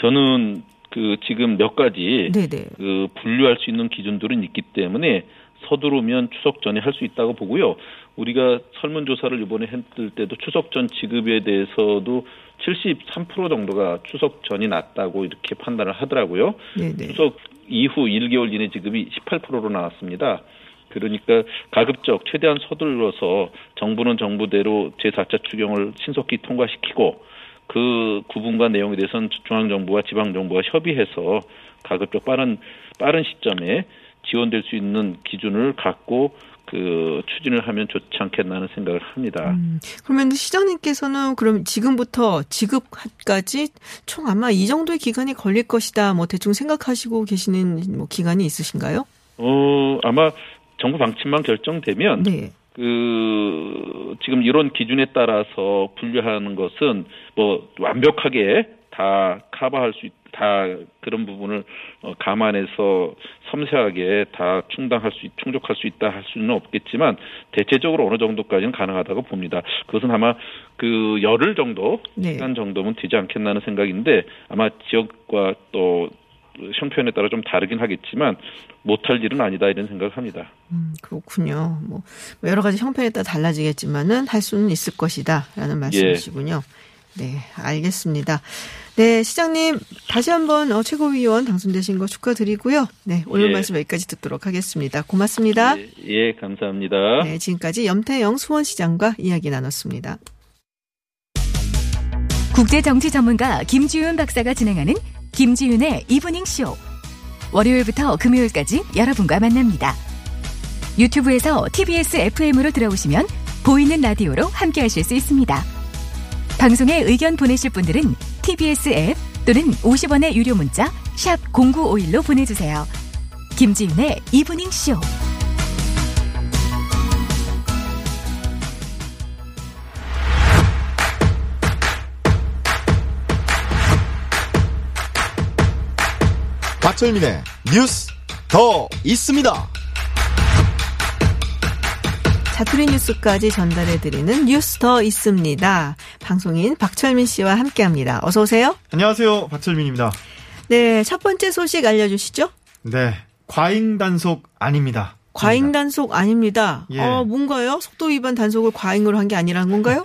저는 그 지금 몇 가지 네네. 그 분류할 수 있는 기준들은 있기 때문에 서두르면 추석 전에 할 수 있다고 보고요. 우리가 설문조사를 이번에 했을 때도 추석 전 지급에 대해서도 73% 정도가 추석 전이 낫다고 이렇게 판단을 하더라고요. 네네. 추석 이후 1개월 이내 지급이 18%로 나왔습니다. 그러니까 가급적 최대한 서둘러서 정부는 정부대로 제4차 추경을 신속히 통과시키고 그 구분과 내용에 대해서는 중앙 정부와 지방 정부가 협의해서 가급적 빠른 빠른 시점에 지원될 수 있는 기준을 갖고 그 추진을 하면 좋지 않겠나 하는 생각을 합니다. 음, 그러면 시장님께서는 그럼 지금부터 지급까지 총 아마 이 정도의 기간이 걸릴 것이다. 뭐 대충 생각하시고 계시는 뭐 기간이 있으신가요? 어 아마 정부 방침만 결정되면 네. 그 지금 이런 기준에 따라서 분류하는 것은 뭐 완벽하게 다 커버할 수 있, 다 그런 부분을 어, 감안해서 섬세하게 다 충당할 수 있- 충족할 수 있다 할 수는 없겠지만 대체적으로 어느 정도까지는 가능하다고 봅니다. 그것은 아마 그 열흘 정도 네. 시간 정도면 되지 않겠나 하는 생각인데 아마 지역과 또 형편에 따라 좀 다르긴 하겠지만 못할 일은 아니다 이런 생각을 합니다. 음, 그렇군요. 뭐 여러 가지 형편에 따라 달라지겠지만은 할 수는 있을 것이다라는 말씀이시군요. 네, 알겠습니다. 네, 시장님 다시 한번 어, 최고위원 당선되신 거 축하드리고요. 네, 오늘 예. 말씀 여기까지 듣도록 하겠습니다. 고맙습니다. 예, 예, 감사합니다. 네, 지금까지 염태영 수원시장과 이야기 나눴습니다. 국제 정치 전문가 김지윤 박사가 진행하는 김지윤의 이브닝 쇼. 월요일부터 금요일까지 여러분과 만납니다. 유튜브에서 TBS FM으로 들어오시면 보이는 라디오로 함께 하실 수 있습니다. 방송에 의견 보내실 분들은 TBS 앱 또는 50원의 유료 문자 샵 #0951로 보내주세요. 김지윤의 이브닝 쇼. 박철민의 뉴스 더 있습니다. 자투리 뉴스까지 전달해드리는 뉴스 더 있습니다. 방송인 박철민 씨와 함께합니다. 어서 오세요. 안녕하세요. 박철민입니다. 네, 첫 번째 소식 알려주시죠. 네, 과잉 단속 아닙니다. 과잉 단속 아닙니다. 예. 어, 뭔가요? 속도 위반 단속을 과잉으로 한 게 아니라는 건가요?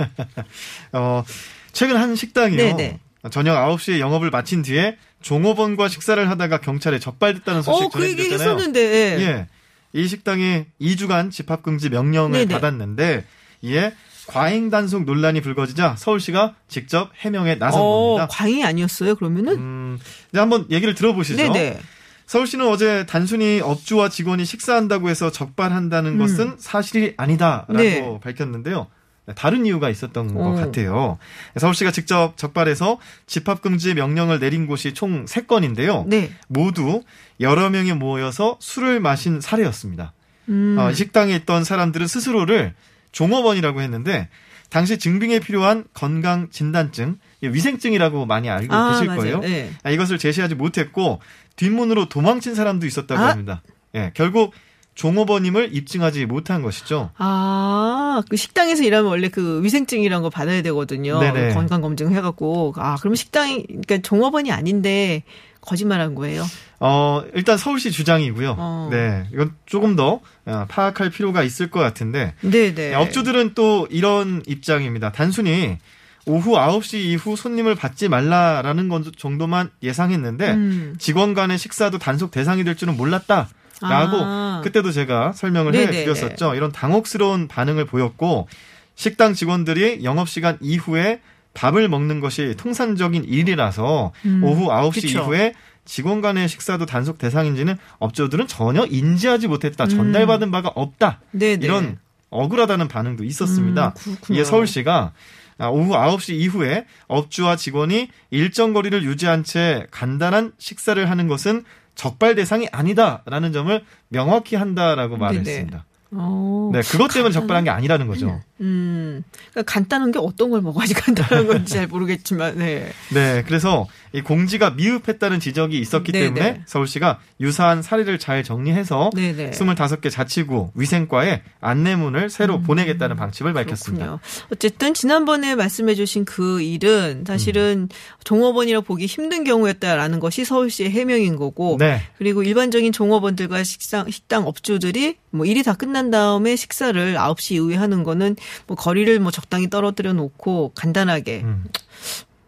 어, 최근 한 식당이요. 네네. 저녁 9시에 영업을 마친 뒤에 종업원과 식사를 하다가 경찰에 적발됐다는 소식 어, 그 얘기 전해드렸잖아요. 했었는데. 예. 이 식당이 2주간 집합금지 명령을 네네. 받았는데 이에 과잉 단속 논란이 불거지자 서울시가 직접 해명에 나선 어, 겁니다. 과잉이 아니었어요, 그러면은? 음, 이제 한번 얘기를 들어보시죠. 네네. 서울시는 어제 단순히 업주와 직원이 식사한다고 해서 적발한다는 음. 것은 사실이 아니다라고 네. 밝혔는데요. 다른 이유가 있었던 것 어. 같아요. 서울시가 직접 적발해서 집합금지 명령을 내린 곳이 총 3건인데요. 네. 모두 여러 명이 모여서 술을 마신 사례였습니다. 음. 어, 이 식당에 있던 사람들은 스스로를 종업원이라고 했는데 당시 증빙에 필요한 건강 진단증, 위생증이라고 많이 알고 아, 계실 맞아요. 거예요. 네. 아, 이것을 제시하지 못했고 뒷문으로 도망친 사람도 있었다고 아? 합니다. 예, 결국 종업원임을 입증하지 못한 것이죠. 아, 그 식당에서 일하면 원래 그 위생증이란 거 받아야 되거든요. 네네. 건강 검증 해갖고. 아, 그럼 식당이, 그러니까 종업원이 아닌데 거짓말한 거예요. 어, 일단 서울시 주장이고요. 어. 네, 이건 조금 더 어, 파악할 필요가 있을 것 같은데 네네. 예, 업주들은 또 이런 입장입니다. 단순히 오후 9시 이후 손님을 받지 말라라는 건 정도만 예상했는데 음. 직원 간의 식사도 단속 대상이 될 줄은 몰랐다. 라고 아. 그때도 제가 설명을 네네네. 해드렸었죠. 이런 당혹스러운 반응을 보였고 식당 직원들이 영업시간 이후에 밥을 먹는 것이 통상적인 일이라서 음, 오후 9시 그쵸. 이후에 직원 간의 식사도 단속 대상인지는 업주들은 전혀 인지하지 못했다. 전달받은 바가 없다. 음. 네네. 이런 억울하다는 반응도 있었습니다. 음. 이에 서울시가 아, 오후 9시 이후에 업주와 직원이 일정 거리를 유지한 채 간단한 식사를 하는 것은 적발 대상이 아니다라는 점을 명확히 한다라고 말했습니다. 어. 네, 그것 때문에 적발한 게 아니라는 거죠. 음. 그러니까 간단한 게 어떤 걸 먹어야지 간단한 건지 잘 모르겠지만, 네. 네, 그래서 이 공지가 미흡했다는 지적이 있었기 네네. 때문에 서울시가 유사한 사례를 잘 정리해서 네네. 25개 자치구 위생과에 안내문을 새로 보내겠다는 방침을 밝혔습니다. 음. 그렇군요. 어쨌든 지난번에 말씀해주신 그 일은 사실은 종업원이라 보기 힘든 경우였다라는 것이 서울시의 해명인 거고, 네. 그리고 일반적인 종업원들과 식당 식당 업주들이 뭐 일이 다 끝난 다음에 식사를 9시 이후에 하는 거는 뭐 거리를 뭐 적당히 떨어뜨려 놓고 간단하게 음.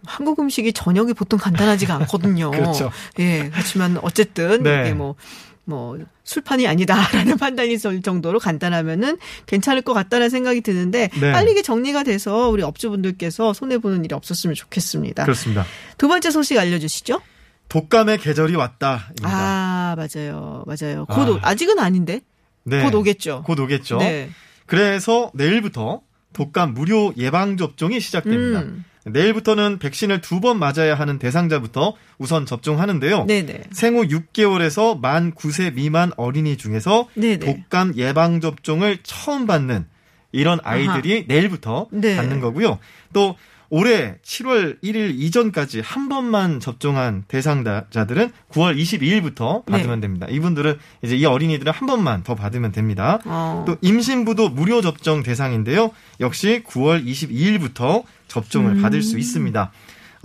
한국 음식이 저녁이 보통 간단하지가 않거든요. 그렇죠. 예, 그렇지만 어쨌든 네. 이게 뭐, 뭐, 술판이 아니다라는 판단이 있을 정도로 간단하면은 괜찮을 것 같다는 생각이 드는데 네. 빨리 이게 정리가 돼서 우리 업주분들께서 손해 보는 일이 없었으면 좋겠습니다. 그렇습니다. 두 번째 소식 알려주시죠. 독감의 계절이 왔다. 아, 맞아요. 맞아요. 곧, 아. 오- 아직은 아닌데? 네. 곧 오겠죠. 곧 오겠죠. 네. 그래서 내일부터 독감 무료 예방 접종이 시작됩니다. 음. 내일부터는 백신을 두 번 맞아야 하는 대상자부터 우선 접종하는데요. 네네. 생후 6개월에서 만 9세 미만 어린이 중에서 네네. 독감 예방 접종을 처음 받는 이런 아이들이 내일부터 네. 받는 거고요. 또 올해 7월 1일 이전까지 한 번만 접종한 대상자들은 9월 22일부터 받으면 네. 됩니다. 이분들은 이제 이 어린이들은 한 번만 더 받으면 됩니다. 어. 또 임신부도 무료 접종 대상인데요. 역시 9월 22일부터 접종을 음. 받을 수 있습니다.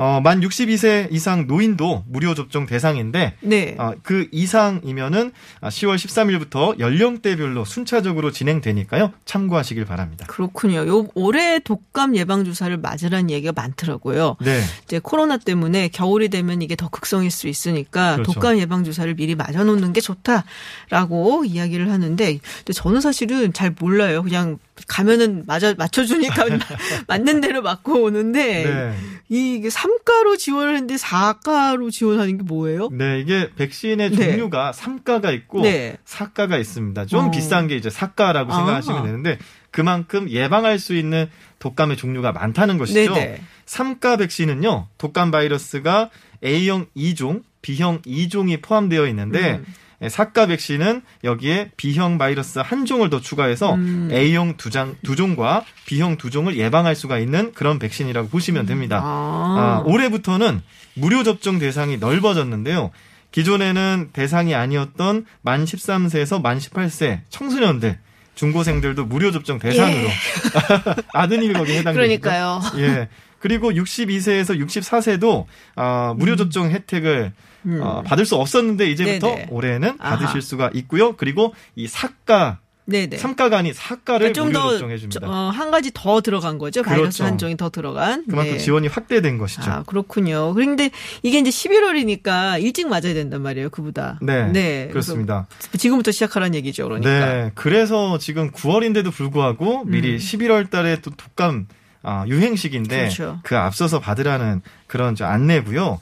어, 만 62세 이상 노인도 무료 접종 대상인데 네. 어, 그 이상이면은 10월 13일부터 연령대별로 순차적으로 진행되니까요. 참고하시길 바랍니다. 그렇군요. 요 올해 독감 예방 주사를 맞으라는 얘기가 많더라고요. 네. 이제 코로나 때문에 겨울이 되면 이게 더 극성일 수 있으니까 그렇죠. 독감 예방 주사를 미리 맞아 놓는 게 좋다라고 이야기를 하는데 저는 사실은 잘 몰라요. 그냥 가면은 맞아 맞춰 주니까 맞는 대로 맞고 오는데 네. 이게 3가로 지원을 했는데 4가로 지원하는 게 뭐예요? 네, 이게 백신의 네. 종류가 3가가 있고 네. 4가가 있습니다. 좀 어. 비싼 게 이제 4가라고 아. 생각하시면 되는데 그만큼 예방할 수 있는 독감의 종류가 많다는 것이죠. 네네. 3가 백신은요. 독감 바이러스가 A형 2종, B형 2종이 포함되어 있는데 음. 예, 4가 백신은 여기에 B형 바이러스 한 종을 더 추가해서 음. A형 두, 장, 두 종과 B형 두 종을 예방할 수가 있는 그런 백신이라고 보시면 됩니다. 아, 아, 올해부터는 무료 접종 대상이 넓어졌는데요. 기존에는 대상이 아니었던 만 13세에서 만 18세 청소년들 중고생들도 무료 접종 대상으로 아드님이 거기 해당됩니다. 그러니까요. 예. 그리고 62세에서 64세도 어, 무료 접종 혜택을 어, 받을 수 없었는데 이제부터 음. 네네. 올해는 아하. 받으실 수가 있고요. 그리고 이 사가 네네. 삼가가 아닌 사가를 그러니까 좀더 접종해 줍니다. 어, 한 가지 더 들어간 거죠. 바이러스 그렇죠. 한 종이 더 들어간. 그만큼 네. 지원이 확대된 것이죠. 아, 그렇군요. 그런데 이게 이제 11월이니까 일찍 맞아야 된단 말이에요, 그보다. 네, 그래서 그렇습니다. 지금부터 시작하라는 얘기죠, 그러니까. 네, 그래서 지금 9월인데도 불구하고 미리 음. 11월 달에 또 독감 아, 유행식인데 그렇죠. 그 앞서서 받으라는 그런 저 안내고요.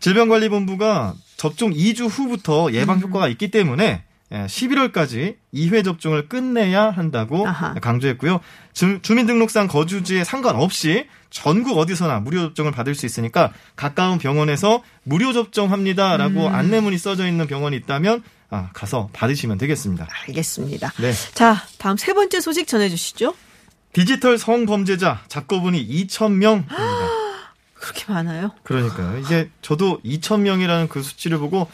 질병관리본부가 접종 2주 후부터 음. 예방 효과가 있기 때문에 예, 11월까지 2회 접종을 끝내야 한다고 아하. 강조했고요. 주, 주민등록상 거주지에 상관없이 전국 어디서나 무료 접종을 받을 수 있으니까 가까운 병원에서 무료 접종합니다라고 음. 안내문이 써져 있는 병원이 있다면 아, 가서 받으시면 되겠습니다. 알겠습니다. 네. 자, 다음 세 번째 소식 전해 주시죠. 디지털 성범죄자 잡고보니 2,000명입니다. 그렇게 많아요? 그러니까요. 이게 저도 2,000명이라는 그 수치를 보고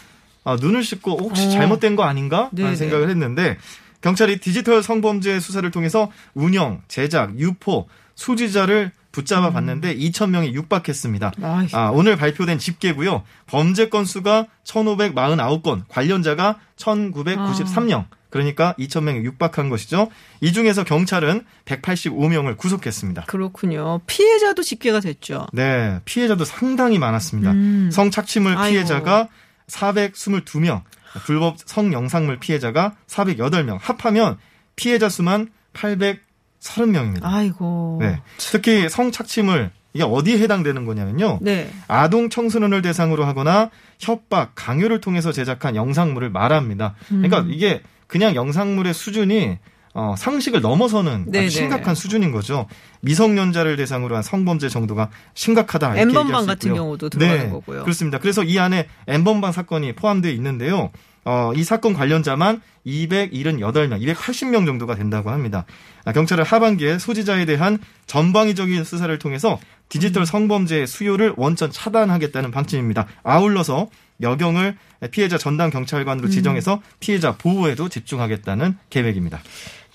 아, 눈을 씻고 혹시 어. 잘못된 거 아닌가? 라는 생각을 했는데 경찰이 디지털 성범죄 수사를 통해서 운영, 제작, 유포, 수지자를 붙잡아 봤는데 2,000명이 육박했습니다. 음. 아이. 아, 오늘 발표된 집계고요. 범죄 건수가 1,549건, 관련자가 1,993명. 그러니까 2,000명이 육박한 것이죠. 이 중에서 경찰은 185명을 구속했습니다. 그렇군요. 피해자도 집계가 됐죠. 네, 피해자도 상당히 많았습니다. 음. 성착취물 아이고. 피해자가 422명, 불법 성영상물 피해자가 408명, 합하면 피해자 수만 830명입니다. 아이고. 네. 특히 성착취물 이게 어디에 해당되는 거냐면요. 네. 아동 청소년을 대상으로 하거나 협박, 강요를 통해서 제작한 영상물을 말합니다. 그러니까 음. 이게 그냥 영상물의 수준이 어, 상식을 넘어서는 네네. 아주 심각한 수준인 거죠. 미성년자를 대상으로 한 성범죄 정도가 심각하다. 엠번방 같은. 경우도 들어가는 네, 거고요. 그렇습니다. 그래서 이 안에 엠번방 사건이 포함되어 있는데요. 어, 이 사건 관련자만 278명, 280명 정도가 된다고 합니다. 아, 경찰은 하반기에 소지자에 대한 전방위적인 수사를 통해서 디지털 성범죄의 수요를 원천 차단하겠다는 방침입니다. 아울러서 여경을 피해자 전담 경찰관으로 음. 지정해서 피해자 보호에도 집중하겠다는 계획입니다.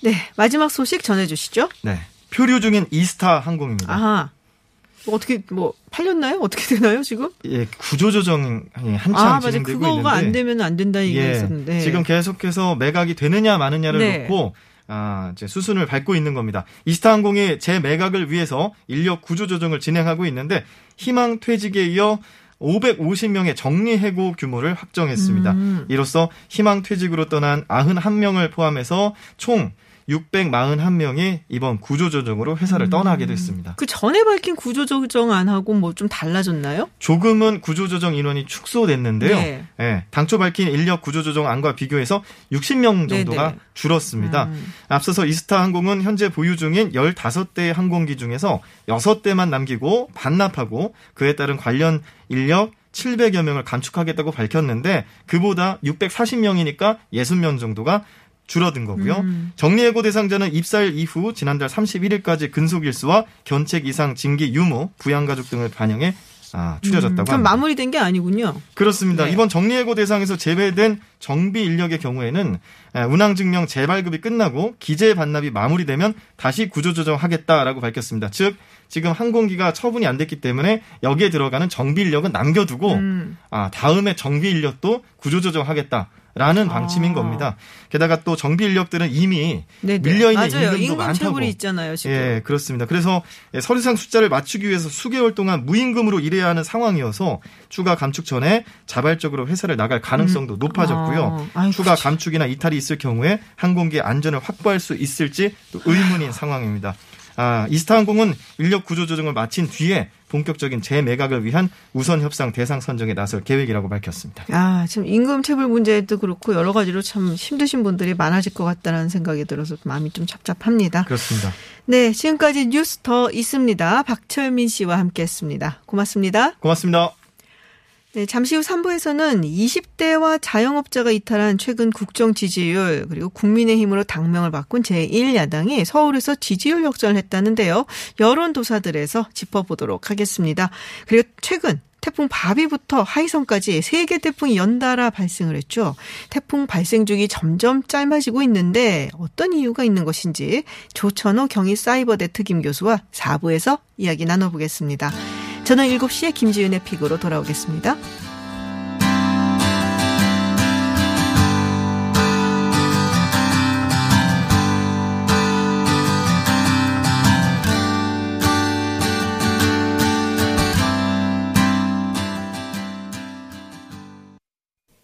네. 마지막 소식 전해주시죠. 네. 표류 중인 이스타 항공입니다. 아하. 뭐 어떻게, 뭐, 팔렸나요? 어떻게 되나요, 지금? 예, 구조조정이 한참 아, 맞아요. 진행되고 그거가 있는데 안 되면 안 얘기가 예, 있었는데. 지금 계속해서 매각이 되느냐 마느냐를 네. 놓고 아, 이제 수순을 밟고 있는 겁니다. 이스타항공이 재매각을 위해서 인력 구조 조정을 진행하고 있는데 희망 퇴직에 이어 550명의 정리 해고 규모를 확정했습니다. 음. 이로써 희망 퇴직으로 떠난 91명을 포함해서 총 641명이 이번 구조조정으로 회사를 음. 떠나게 됐습니다. 그 전에 밝힌 구조조정 안 하고 뭐 좀 달라졌나요? 조금은 구조조정 인원이 축소됐는데요. 네. 예, 당초 밝힌 인력 구조조정 안과 비교해서 60명 정도가 네네. 줄었습니다. 음. 앞서서 이스타 항공은 현재 보유 중인 15대의 항공기 중에서 6대만 남기고 반납하고 그에 따른 관련 인력 700여 명을 감축하겠다고 밝혔는데 그보다 640명이니까 60명 정도가 줄어든 거고요. 음. 정리해고 대상자는 입사일 이후 지난달 31일까지 근속 일수와 견책 이상 징계 유무, 부양가족 등을 반영해 아, 추려졌다고 그럼 합니다. 마무리된 게 아니군요. 그렇습니다. 네. 이번 정리해고 대상에서 제외된 정비 인력의 경우에는 에, 운항 증명 재발급이 끝나고 기재 반납이 마무리되면 다시 구조조정하겠다라고 밝혔습니다. 즉 지금 항공기가 처분이 안 됐기 때문에 여기에 들어가는 정비 인력은 남겨두고 음. 아 다음에 정비 인력도 구조조정하겠다. 라는 방침인 아. 겁니다. 게다가 또 정비 인력들은 이미 네네. 밀려 있는 맞아요. 임금도 임금 많다고. 있잖아요, 지금. 예, 그렇습니다. 그래서 예, 서류상 숫자를 맞추기 위해서 수개월 동안 무임금으로 일해야 하는 상황이어서 추가 감축 전에 자발적으로 회사를 나갈 가능성도 높아졌고요. 아, 아이고, 추가 감축이나 이탈이 있을 경우에 항공기의 안전을 확보할 수 있을지 또 의문인 상황입니다. 아, 이스타항공은 인력 구조 조정을 마친 뒤에 본격적인 재매각을 위한 우선 협상 대상 선정에 나설 계획이라고 밝혔습니다. 아, 지금 임금 체불 문제도 그렇고 여러 가지로 참 힘드신 분들이 많아질 것 같다는 생각이 들어서 마음이 좀 착잡합니다. 그렇습니다. 네, 지금까지 뉴스 더 있습니다. 박철민 씨와 함께 했습니다. 고맙습니다. 고맙습니다. 네, 잠시 후 3부에서는 20대와 자영업자가 이탈한 최근 국정 지지율 그리고 국민의힘으로 당명을 바꾼 제1야당이 서울에서 지지율 역전을 했다는데요. 여론조사들에서 짚어보도록 하겠습니다. 그리고 최근 태풍 바비부터 하이성까지 세 개 태풍이 연달아 발생을 했죠. 태풍 발생 중이 점점 짧아지고 있는데 어떤 이유가 있는 것인지 조천호 경희 사이버대 특임 교수와 4부에서 이야기 나눠보겠습니다. 저는 7시에 김지윤의 픽으로 돌아오겠습니다.